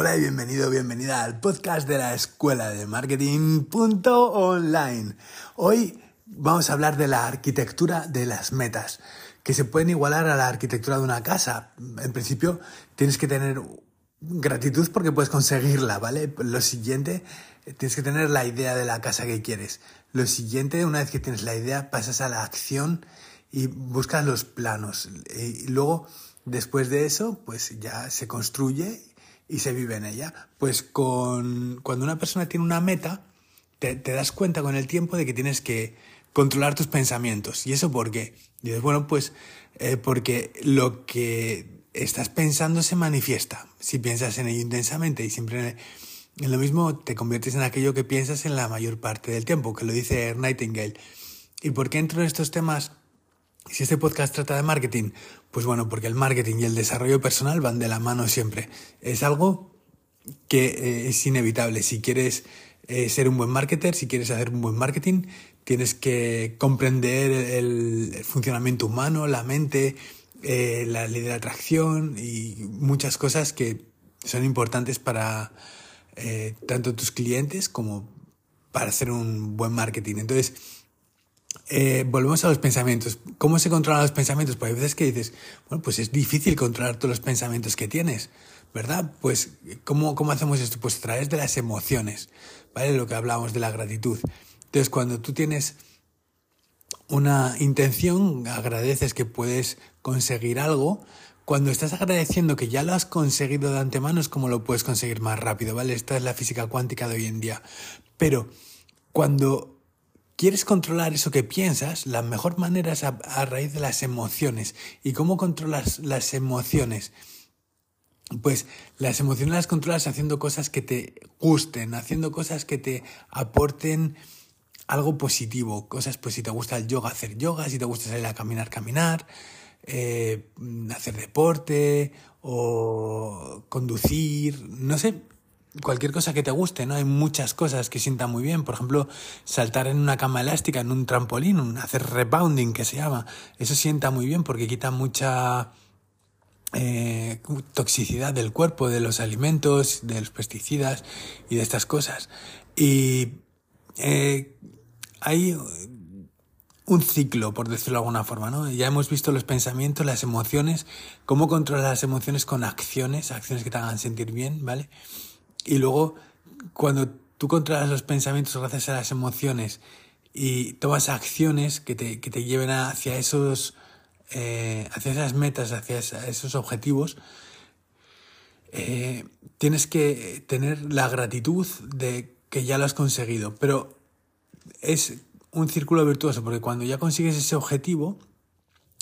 Hola y bienvenido, bienvenida al podcast de la Escuela de Marketing.online. Hoy vamos a hablar de la arquitectura de las metas, que se pueden igualar a la arquitectura de una casa. En principio, tienes que tener gratitud porque puedes conseguirla, ¿vale? Lo siguiente, tienes que tener la idea de la casa que quieres. Lo siguiente, una vez que tienes la idea, pasas a la acción y buscas los planos. Y luego, después de eso, pues ya se construye y se vive en ella. Pues con, cuando una persona tiene una meta, te, das cuenta con el tiempo de que tienes que controlar tus pensamientos. ¿Y eso por qué? Dices, bueno, pues eh, porque lo que estás pensando se manifiesta. Si piensas en ello intensamente y siempre en lo mismo, te conviertes en aquello que piensas en la mayor parte del tiempo, que lo dice Nightingale. ¿Y por qué entro en estos temas si este podcast trata de marketing, pues bueno, porque el marketing y el desarrollo personal van de la mano siempre. Es algo que eh, es inevitable. Si quieres eh, ser un buen marketer, si quieres hacer un buen marketing, tienes que comprender el, funcionamiento humano, la mente, eh, la ley de la atracción y muchas cosas que son importantes para tanto tus clientes como para hacer un buen marketing. Entonces, eh, volvemos a los pensamientos. ¿Cómo se controlan los pensamientos? Pues hay veces que dices, bueno, pues es difícil controlar todos los pensamientos que tienes, ¿verdad? Pues, ¿cómo, cómo hacemos esto? Pues a través de las emociones, ¿vale? Lo que hablábamos de la gratitud. Entonces, cuando tú tienes una intención, agradeces que puedes conseguir algo, cuando estás agradeciendo que ya lo has conseguido de antemano es como lo puedes conseguir más rápido, ¿vale? Esta es la física cuántica de hoy en día. Pero cuando quieres controlar eso que piensas, la mejor manera es a, raíz de las emociones. ¿Y cómo controlas las emociones? Pues las emociones las controlas haciendo cosas que te gusten, haciendo cosas que te aporten algo positivo, cosas pues si te gusta el yoga, hacer yoga, si te gusta salir a caminar, caminar, eh, hacer deporte o conducir, no sé, cualquier cosa que te guste, ¿no? Hay muchas cosas que sientan muy bien. Por ejemplo, saltar en una cama elástica, en un trampolín, hacer rebounding, que se llama. Eso sienta muy bien porque quita mucha eh, toxicidad del cuerpo, de los alimentos, de los pesticidas y de estas cosas. Y eh, hay un ciclo, por decirlo de alguna forma, ¿no? Ya hemos visto los pensamientos, las emociones, cómo controlar las emociones con acciones, acciones que te hagan sentir bien, ¿vale? Y luego, cuando tú controlas los pensamientos gracias a las emociones y tomas acciones que te, que te lleven hacia esos, eh, hacia esas metas, hacia esos objetivos, eh, tienes que tener la gratitud de que ya lo has conseguido. Pero es un círculo virtuoso, porque cuando ya consigues ese objetivo,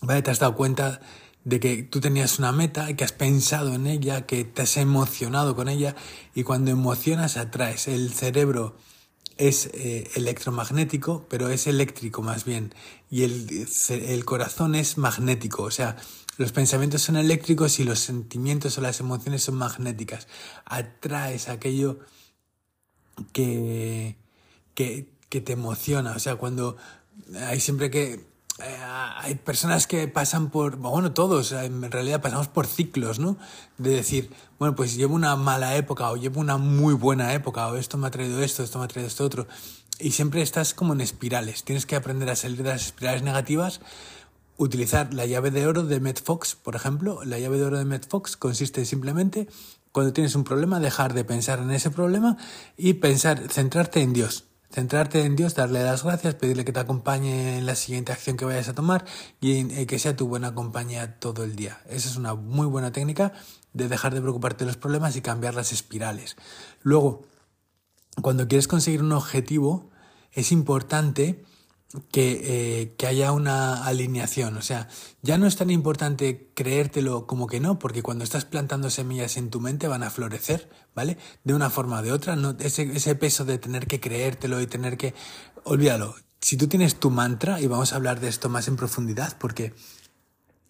¿vale? te has dado cuenta de que tú tenías una meta, que has pensado en ella, que te has emocionado con ella y cuando emocionas atraes. El cerebro es eh, electromagnético, pero es eléctrico más bien y el, el corazón es magnético, o sea, los pensamientos son eléctricos y los sentimientos o las emociones son magnéticas. Atraes aquello que, que, que te emociona, o sea, cuando hay siempre que eh, hay personas que pasan por, bueno, todos en realidad pasamos por ciclos, ¿no? De decir, bueno, pues llevo una mala época o llevo una muy buena época o esto me ha traído esto, esto me ha traído esto otro. Y siempre estás como en espirales. Tienes que aprender a salir de las espirales negativas. Utilizar la llave de oro de Fox, por ejemplo. La llave de oro de Fox consiste simplemente, cuando tienes un problema, dejar de pensar en ese problema y pensar, centrarte en Dios centrarte en Dios, darle las gracias, pedirle que te acompañe en la siguiente acción que vayas a tomar y eh, que sea tu buena compañía todo el día. Esa es una muy buena técnica de dejar de preocuparte de los problemas y cambiar las espirales. Luego, cuando quieres conseguir un objetivo, es importante que, eh, que, haya una alineación. O sea, ya no es tan importante creértelo como que no, porque cuando estás plantando semillas en tu mente van a florecer, ¿vale? De una forma o de otra. No, ese, ese peso de tener que creértelo y tener que... Olvídalo. Si tú tienes tu mantra, y vamos a hablar de esto más en profundidad, porque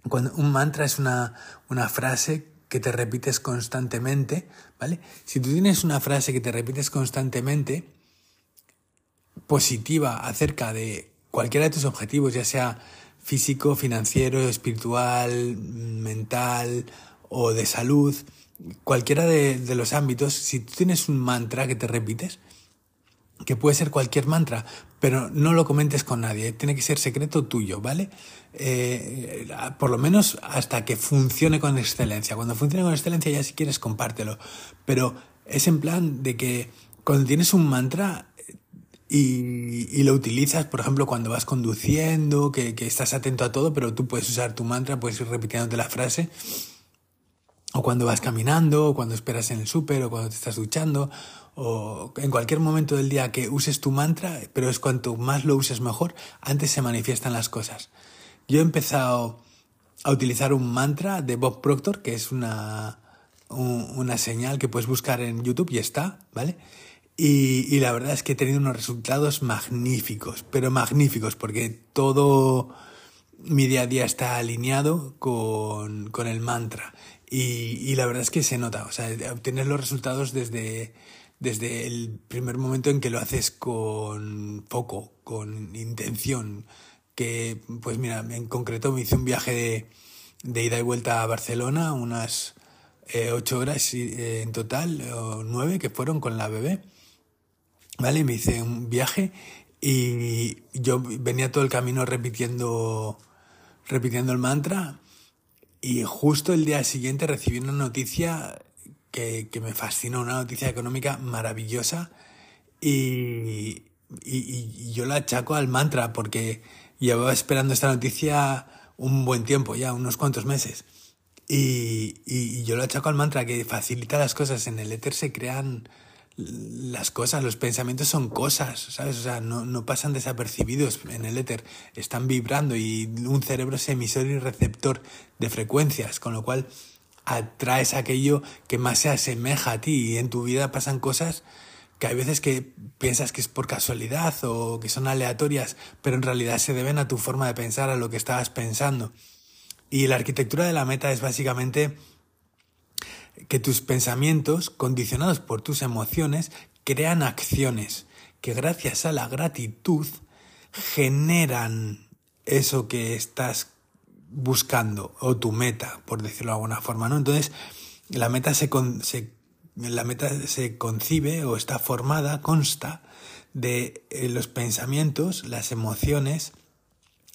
cuando un mantra es una, una frase que te repites constantemente, ¿vale? Si tú tienes una frase que te repites constantemente, positiva acerca de cualquiera de tus objetivos, ya sea físico, financiero, espiritual, mental o de salud, cualquiera de, los ámbitos, si tú tienes un mantra que te repites, que puede ser cualquier mantra, pero no lo comentes con nadie, tiene que ser secreto tuyo, ¿vale? Eh, por lo menos hasta que funcione con excelencia. Cuando funcione con excelencia ya si quieres compártelo, pero es en plan de que cuando tienes un mantra y, lo utilizas, por ejemplo, cuando vas conduciendo, que, que estás atento a todo, pero tú puedes usar tu mantra, puedes ir repitiéndote la frase, o cuando vas caminando, o cuando esperas en el súper, o cuando te estás duchando, o en cualquier momento del día que uses tu mantra, pero es cuanto más lo uses mejor, antes se manifiestan las cosas. Yo he empezado a utilizar un mantra de Bob Proctor, que es una, una señal que puedes buscar en YouTube y está, ¿vale? Y, y, la verdad es que he tenido unos resultados magníficos, pero magníficos, porque todo mi día a día está alineado con, con el mantra. Y, y, la verdad es que se nota, o sea, obtienes los resultados desde, desde el primer momento en que lo haces con foco, con intención, que pues mira, en concreto me hice un viaje de, ida y vuelta a Barcelona, unas eh, ocho horas eh, en total, o nueve que fueron con la bebé, ¿vale? Me hice un viaje y yo venía todo el camino repitiendo, repitiendo el mantra y justo el día siguiente recibí una noticia que, me fascinó, una noticia económica maravillosa y, y, yo la achaco al mantra porque llevaba esperando esta noticia un buen tiempo, ya unos cuantos meses. Y, y, yo lo achaco al mantra que facilita las cosas. En el éter se crean las cosas, los pensamientos son cosas, ¿sabes? O sea, no, no pasan desapercibidos en el éter, están vibrando y un cerebro es emisor y receptor de frecuencias, con lo cual atraes aquello que más se asemeja a ti y en tu vida pasan cosas que hay veces que piensas que es por casualidad o que son aleatorias, pero en realidad se deben a tu forma de pensar, a lo que estabas pensando. Y la arquitectura de la meta es básicamente que tus pensamientos, condicionados por tus emociones, crean acciones que gracias a la gratitud generan eso que estás buscando o tu meta, por decirlo de alguna forma, ¿no? Entonces, la meta se, la meta se concibe o está formada, consta de eh, los pensamientos, las emociones,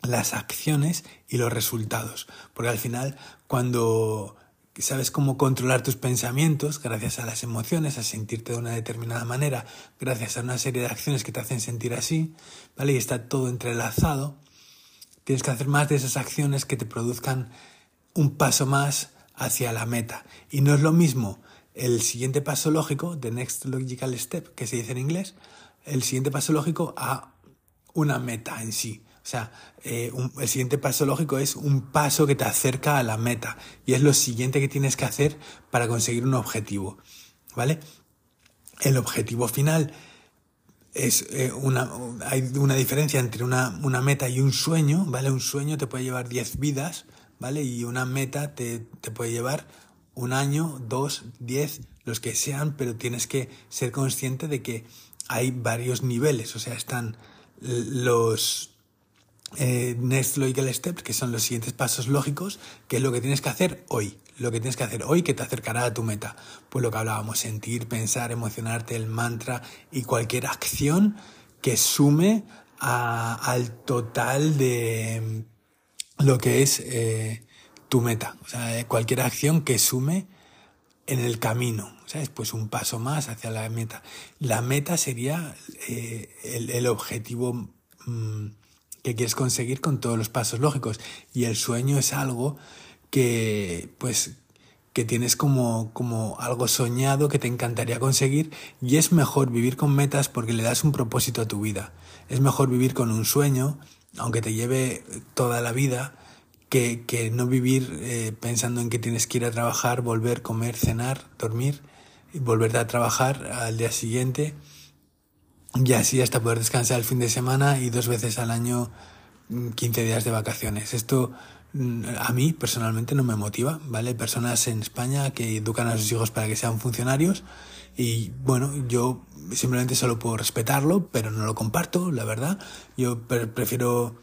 las acciones y los resultados. Porque al final, cuando sabes cómo controlar tus pensamientos, gracias a las emociones, a sentirte de una determinada manera, gracias a una serie de acciones que te hacen sentir así, ¿vale? Y está todo entrelazado, Tienes que hacer más de esas acciones que te produzcan un paso más hacia la meta. Y no es lo mismo el siguiente paso lógico, the next logical step, que se dice en inglés, el siguiente paso lógico a una meta en sí. O sea, eh, el siguiente paso lógico es un paso que te acerca a la meta y es lo siguiente que tienes que hacer para conseguir un objetivo. ¿Vale? El objetivo final es eh, una, hay una diferencia entre una, una, meta y un sueño, ¿vale? Un sueño te puede llevar 10 vidas, ¿vale? Y una meta te, te puede llevar un año, dos, diez, los que sean, pero tienes que ser consciente de que hay varios niveles, o sea, están los eh, next logical steps, que son los siguientes pasos lógicos, que es lo que tienes que hacer hoy, lo que tienes que hacer hoy que te acercará a tu meta. Pues lo que hablábamos, sentir, pensar, emocionarte, el mantra y cualquier acción que sume al total de lo que es eh, tu meta. O sea, cualquier acción que sume en el camino, ¿sabes? Pues un paso más hacia la meta. La meta sería eh, el, objetivo mm, que quieres conseguir con todos los pasos lógicos. Y el sueño es algo que, pues, que tienes como, como algo soñado que te encantaría conseguir y es mejor vivir con metas porque le das un propósito a tu vida. Es mejor vivir con un sueño, aunque te lleve toda la vida, que, que no vivir eh, pensando en que tienes que ir a trabajar, volver, comer, cenar, dormir y volverte a trabajar al día siguiente y así hasta poder descansar el fin de semana y dos veces al año 15 mm, días de vacaciones. Esto mm, a mí personalmente no me motiva, ¿vale? Personas en España que educan a sus hijos para que sean funcionarios y bueno, yo simplemente solo puedo respetarlo, pero no lo comparto, la verdad. Yo prefiero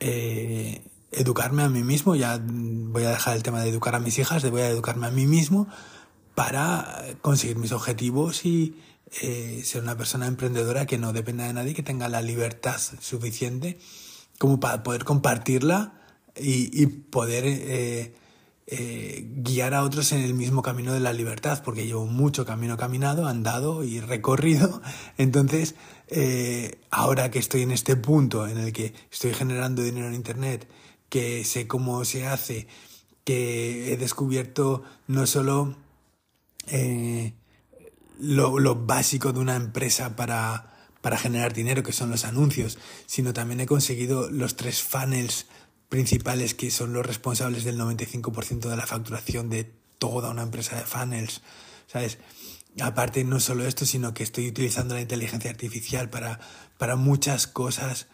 eh, educarme a mí mismo, ya voy a dejar el tema de educar a mis hijas, de voy a educarme a mí mismo para conseguir mis objetivos y eh, ser una persona emprendedora que no dependa de nadie, que tenga la libertad suficiente como para poder compartirla y, poder eh, eh, guiar a otros en el mismo camino de la libertad, porque llevo mucho camino caminado, andado y recorrido. Entonces, ahora que estoy en este punto en el que estoy generando dinero en Internet, que sé cómo se hace, que he descubierto no solo lo, básico de una empresa para, para generar dinero, que son los anuncios, sino también he conseguido los tres funnels principales que son los responsables del 95% de la facturación de toda una empresa de funnels, ¿sabes? Aparte, no solo esto, sino que estoy utilizando la inteligencia artificial para, para muchas cosas,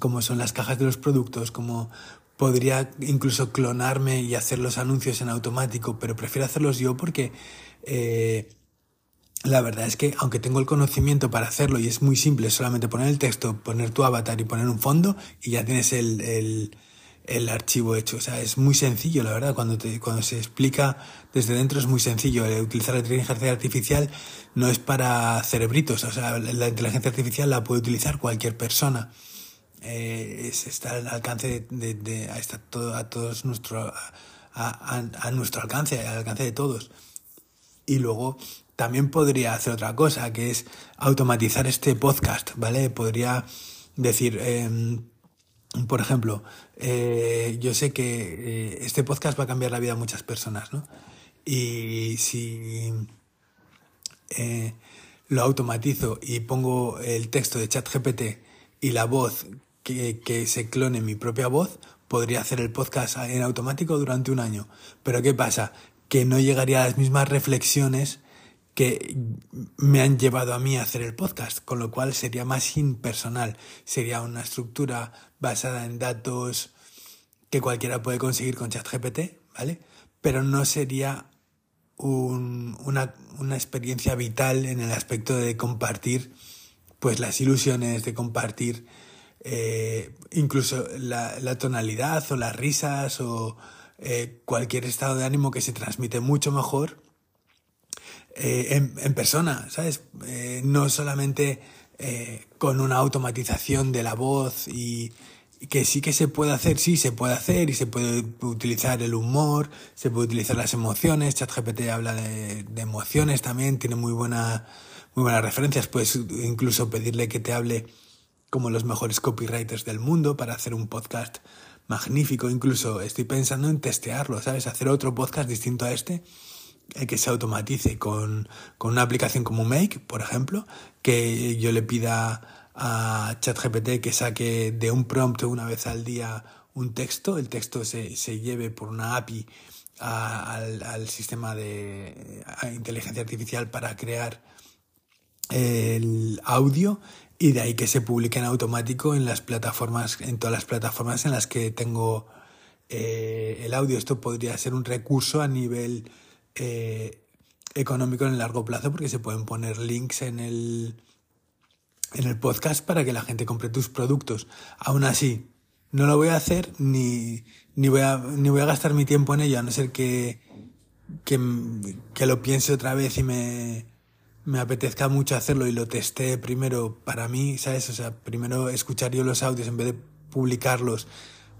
como son las cajas de los productos, como podría incluso clonarme y hacer los anuncios en automático, pero prefiero hacerlos yo porque eh, la verdad es que aunque tengo el conocimiento para hacerlo y es muy simple, solamente poner el texto, poner tu avatar y poner un fondo y ya tienes el, el, el archivo hecho. O sea, es muy sencillo, la verdad, cuando, te, cuando se explica desde dentro es muy sencillo. utilizar la inteligencia artificial no es para cerebritos, o sea, la inteligencia artificial la puede utilizar cualquier persona eh, está al alcance de, de, está todo, a todos nuestro a, a, nuestro alcance, al alcance de todos. Y luego también podría hacer otra cosa, que es automatizar este podcast, ¿vale? Podría decir, em, por ejemplo, eh, yo sé que eh, este podcast va a cambiar la vida a muchas personas, ¿no? Y si eh, lo automatizo y pongo el texto de ChatGPT y la voz que, se clone mi propia voz, podría hacer el podcast en automático durante un año. Pero ¿qué pasa? Que no llegaría a las mismas reflexiones que me han llevado a mí a hacer el podcast, con lo cual sería más impersonal, sería una estructura basada en datos que cualquiera puede conseguir con ChatGPT, ¿vale? Pero no sería una, una experiencia vital en el aspecto de compartir pues las ilusiones, de compartir eh, incluso la, la, tonalidad o las risas o eh, cualquier estado de ánimo que se transmite mucho mejor eh, en, persona, ¿sabes? Eh, no solamente eh, con una automatización de la voz y, que sí que se puede hacer, sí se puede hacer y se puede utilizar el humor, se puede utilizar las emociones, ChatGPT habla de, emociones también, tiene muy buena muy buenas referencias, puedes incluso pedirle que te hable como los mejores copywriters del mundo para hacer un podcast magnífico. Incluso estoy pensando en testearlo, ¿sabes? Hacer otro podcast distinto a este que se automatice con, con una aplicación como Make, por ejemplo, que yo le pida a ChatGPT que saque de un prompt una vez al día un texto, el texto se, se lleve por una API al, al, sistema de inteligencia artificial para crear el audio y de ahí que se publique en automático en las plataformas, en todas las plataformas en las que tengo eh, el audio. Esto podría ser un recurso a nivel eh, económico en el largo plazo porque se pueden poner links en el, en el podcast para que la gente compre tus productos. Aún así, no lo voy a hacer ni, ni, voy, a, ni voy a gastar mi tiempo en ello, a no ser que, que, lo piense otra vez y me, me apetezca mucho hacerlo y lo testé primero para mí, ¿sabes? O sea, primero escuchar yo los audios en vez de publicarlos,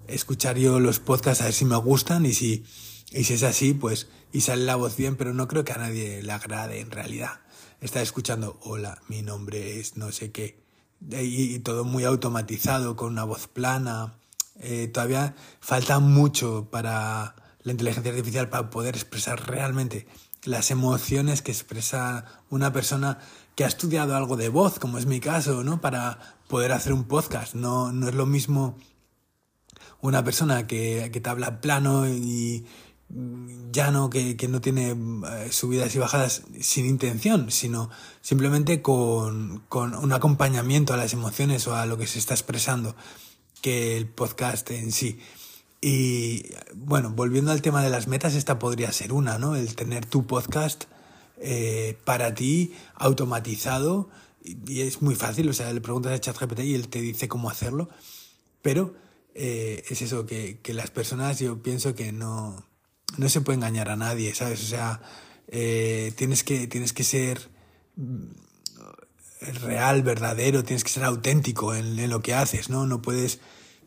escuchar yo los podcasts a ver si me gustan y si, y si es así, pues, y sale la voz bien, pero no creo que a nadie le agrade en realidad. Está escuchando, hola, mi nombre es no sé qué, y, todo muy automatizado, con una voz plana. Eh, todavía falta mucho para la inteligencia artificial para poder expresar realmente las emociones que expresa una persona que ha estudiado algo de voz, como es mi caso, ¿no? Para poder hacer un podcast. No, no es lo mismo una persona que, que te habla plano y llano, que, que no tiene eh, subidas y bajadas sin intención, sino simplemente con, con un acompañamiento a las emociones o a lo que se está expresando que el podcast en sí. Y bueno, volviendo al tema de las metas, esta podría ser una, ¿no? El tener tu podcast eh, para ti automatizado y, es muy fácil, o sea, le preguntas a ChatGPT y él te dice cómo hacerlo, pero eh, es eso, que, que las personas yo pienso que no, no se puede engañar a nadie, ¿sabes? O sea, eh, tienes, que, tienes que ser mm, real, verdadero, tienes que ser auténtico en, lo que haces, ¿no? No puedes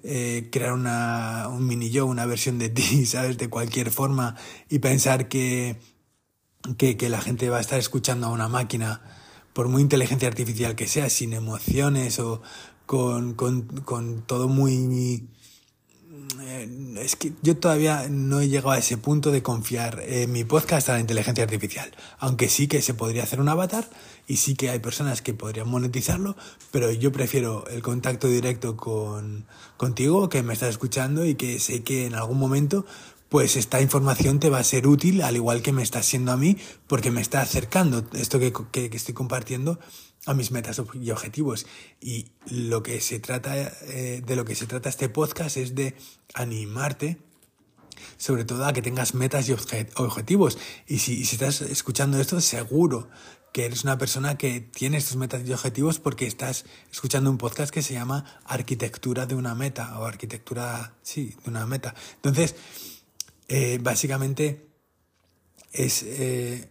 eh, crear una, un mini yo, una versión de ti, ¿sabes? De cualquier forma y pensar que, que, que la gente va a estar escuchando a una máquina, por muy inteligencia artificial que sea, sin emociones o con, con, con todo muy eh, es que yo todavía no he llegado a ese punto de confiar en mi podcast a la inteligencia artificial. Aunque sí que se podría hacer un avatar y sí que hay personas que podrían monetizarlo, pero yo prefiero el contacto directo con, contigo, que me estás escuchando y que sé que en algún momento pues esta información te va a ser útil, al igual que me está siendo a mí, porque me está acercando esto que, que, estoy compartiendo a mis metas y objetivos. Y lo que se trata, eh, de lo que se trata este podcast es de animarte sobre todo a que tengas metas y objetivos. Y si, si estás escuchando esto, seguro que eres una persona que tiene estos metas y objetivos porque estás escuchando un podcast que se llama Arquitectura de una meta o Arquitectura, sí, de una meta. Entonces, eh, básicamente es eh,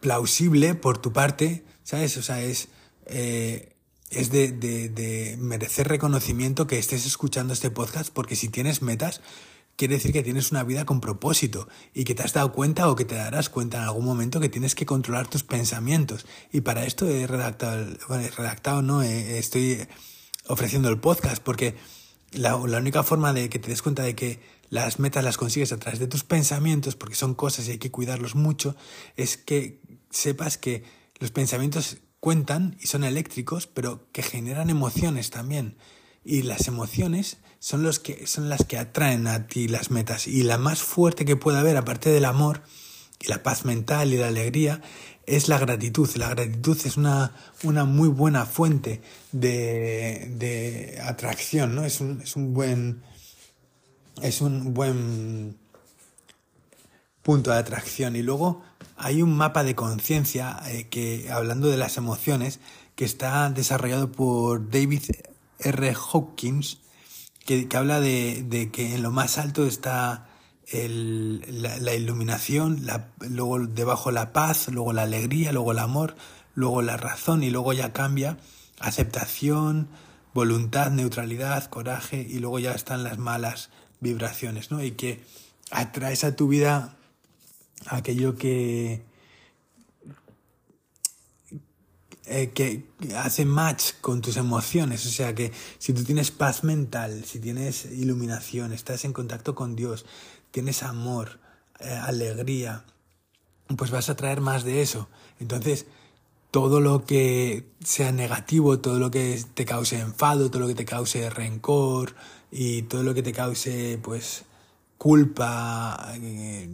plausible por tu parte, ¿sabes? O sea, es, eh, es de, de, de, merecer reconocimiento que estés escuchando este podcast porque si tienes metas, quiere decir que tienes una vida con propósito y que te has dado cuenta o que te darás cuenta en algún momento que tienes que controlar tus pensamientos. Y para esto he redactado, bueno, he redactado, no, estoy ofreciendo el podcast porque la, la única forma de que te des cuenta de que las metas las consigues a través de tus pensamientos, porque son cosas y hay que cuidarlos mucho, es que sepas que los pensamientos cuentan y son eléctricos, pero que generan emociones también. Y las emociones son, los que, son las que atraen a ti las metas. Y la más fuerte que puede haber, aparte del amor y la paz mental y la alegría, es la gratitud. La gratitud es una, una muy buena fuente de, de atracción, ¿no? Es un, es un buen. Es un buen punto de atracción. Y luego hay un mapa de conciencia eh, que, hablando de las emociones, que está desarrollado por David R. Hawkins, que, que habla de, de, que en lo más alto está el, la, la, iluminación, la, luego debajo la paz, luego la alegría, luego el amor, luego la razón y luego ya cambia aceptación, voluntad, neutralidad, coraje y luego ya están las malas vibraciones, ¿no? Y que atraes a tu vida aquello que, eh, que hace match con tus emociones. O sea que si tú tienes paz mental, si tienes iluminación, estás en contacto con Dios, tienes amor, eh, alegría, pues vas a traer más de eso. Entonces, todo lo que sea negativo, todo lo que te cause enfado, todo lo que te cause rencor y todo lo que te cause, pues, culpa, eh,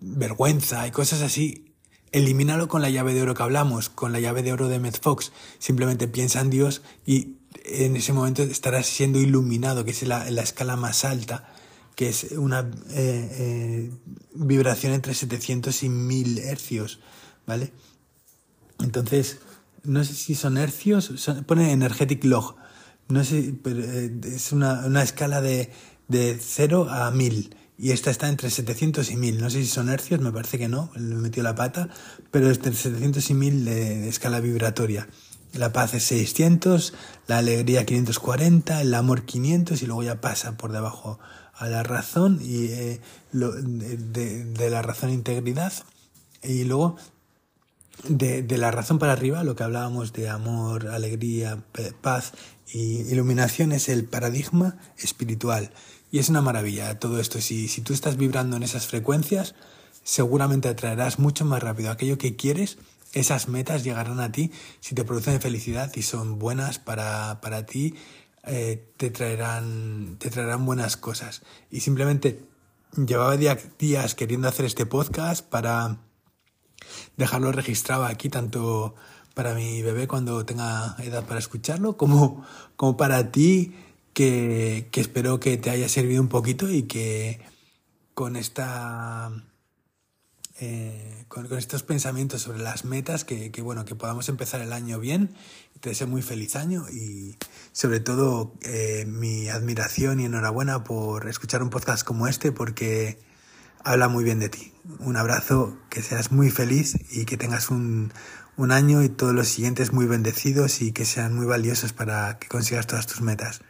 vergüenza y cosas así, elimínalo con la llave de oro que hablamos, con la llave de oro de Fox. Simplemente piensa en Dios y en ese momento estarás siendo iluminado, que es la, la escala más alta, que es una eh, eh, vibración entre 700 y 1000 hercios, ¿vale? Entonces, no sé si son hercios, pone energetic log, no sé, pero eh, es una, una escala de, de 0 a 1000 y esta está entre 700 y 1000. No sé si son hercios, me parece que no, me metió la pata, pero entre 700 y 1000 de, escala vibratoria. La paz es 600, la alegría 540, el amor 500 y luego ya pasa por debajo a la razón y eh, lo, de, de, la razón integridad y luego de, de, la razón para arriba, lo que hablábamos de amor, alegría, paz y iluminación es el paradigma espiritual. Y es una maravilla todo esto. Si, si tú estás vibrando en esas frecuencias, seguramente atraerás mucho más rápido aquello que quieres. Esas metas llegarán a ti si te producen felicidad y son buenas para, para ti. Eh, te, traerán, te traerán buenas cosas. Y simplemente llevaba días queriendo hacer este podcast para dejarlo registrado aquí, tanto para mi bebé cuando tenga edad para escucharlo, como, como para ti que, que espero que te haya servido un poquito y que con esta eh, con, con, estos pensamientos sobre las metas, que, que, bueno, que podamos empezar el año bien, te deseo muy feliz año y sobre todo eh, mi admiración y enhorabuena por escuchar un podcast como este, porque habla muy bien de ti. Un abrazo, que seas muy feliz y que tengas un, un año y todos los siguientes muy bendecidos y que sean muy valiosos para que consigas todas tus metas.